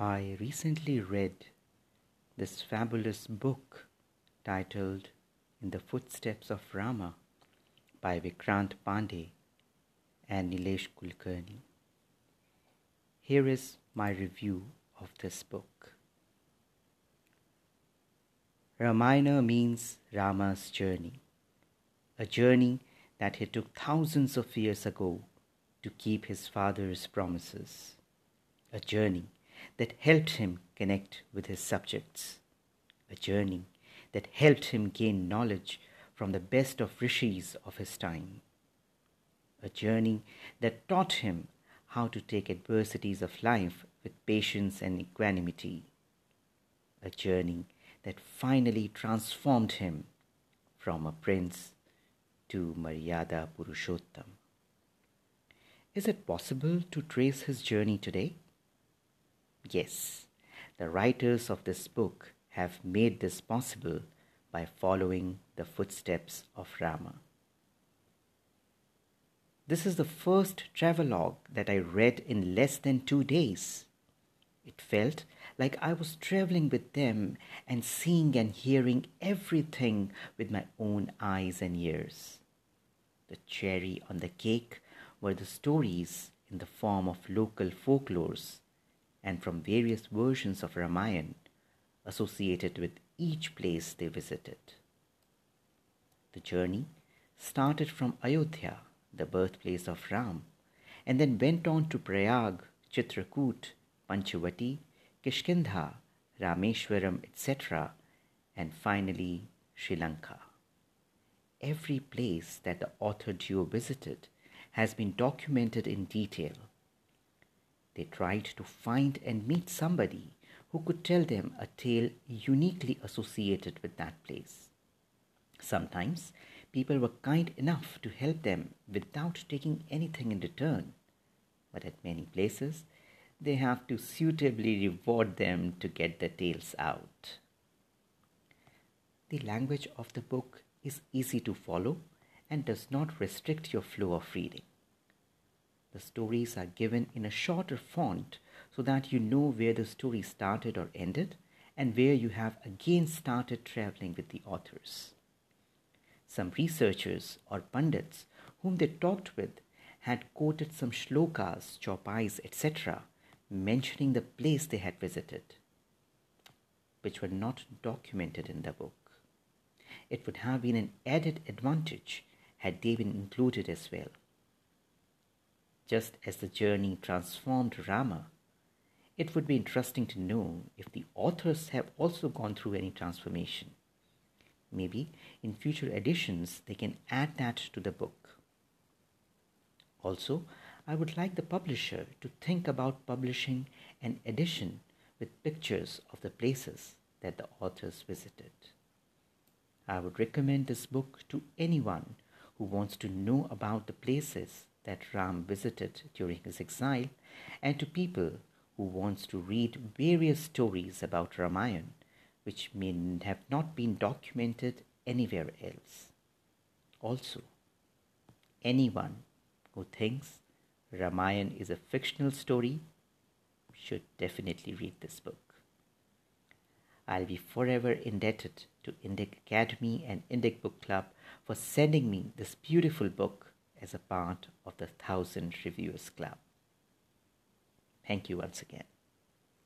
I recently read this fabulous book titled In the Footsteps of Rama by Vikrant Pandey and Nilesh Kulkarni. Here is my review of this book. Ramayana means Rama's journey, a journey that he took thousands of years ago to keep his father's promises, a journey that helped him connect with his subjects, a journey that helped him gain knowledge from the best of rishis of his time, a journey that taught him how to take adversities of life with patience and equanimity, a journey that finally transformed him from a prince to Maryada Purushottam. Is it possible to trace his journey today? Yes, the writers of this book have made this possible by following the footsteps of Rama. This is the first travelogue that I read in less than two days. It felt like I was traveling with them and seeing and hearing everything with my own eyes and ears. The cherry on the cake were the stories in the form of local folklores and from various versions of Ramayana associated with each place they visited. The journey started from Ayodhya, the birthplace of Ram, and then went on to Prayag, Chitrakoot, Panchavati, Kishkindha, Rameshwaram, etc., and finally Sri Lanka. Every place that the author duo visited has been documented in detail they tried to find and meet somebody who could tell them a tale uniquely associated with that place. Sometimes people were kind enough to help them without taking anything in return, but at many places they have to suitably reward them to get the tales out. The language of the book is easy to follow and does not restrict your flow of reading. The stories are given in a shorter font so that you know where the story started or ended and where you have again started traveling with the authors. Some researchers or pundits whom they talked with had quoted some shlokas, chaupais, etc., mentioning the place they had visited, which were not documented in the book. It would have been an added advantage had they been included as well just as the journey transformed Rama, it would be interesting to know if the authors have also gone through any transformation. Maybe in future editions they can add that to the book. Also, I would like the publisher to think about publishing an edition with pictures of the places that the authors visited. I would recommend this book to anyone who wants to know about the places that Ram visited during his exile, and to people who wants to read various stories about Ramayana which may have not been documented anywhere else. Also, anyone who thinks Ramayana is a fictional story should definitely read this book. I'll be forever indebted to Indic Academy and Indic Book Club for sending me this beautiful book as a part of the Thousand Reviewers Club. Thank you once again.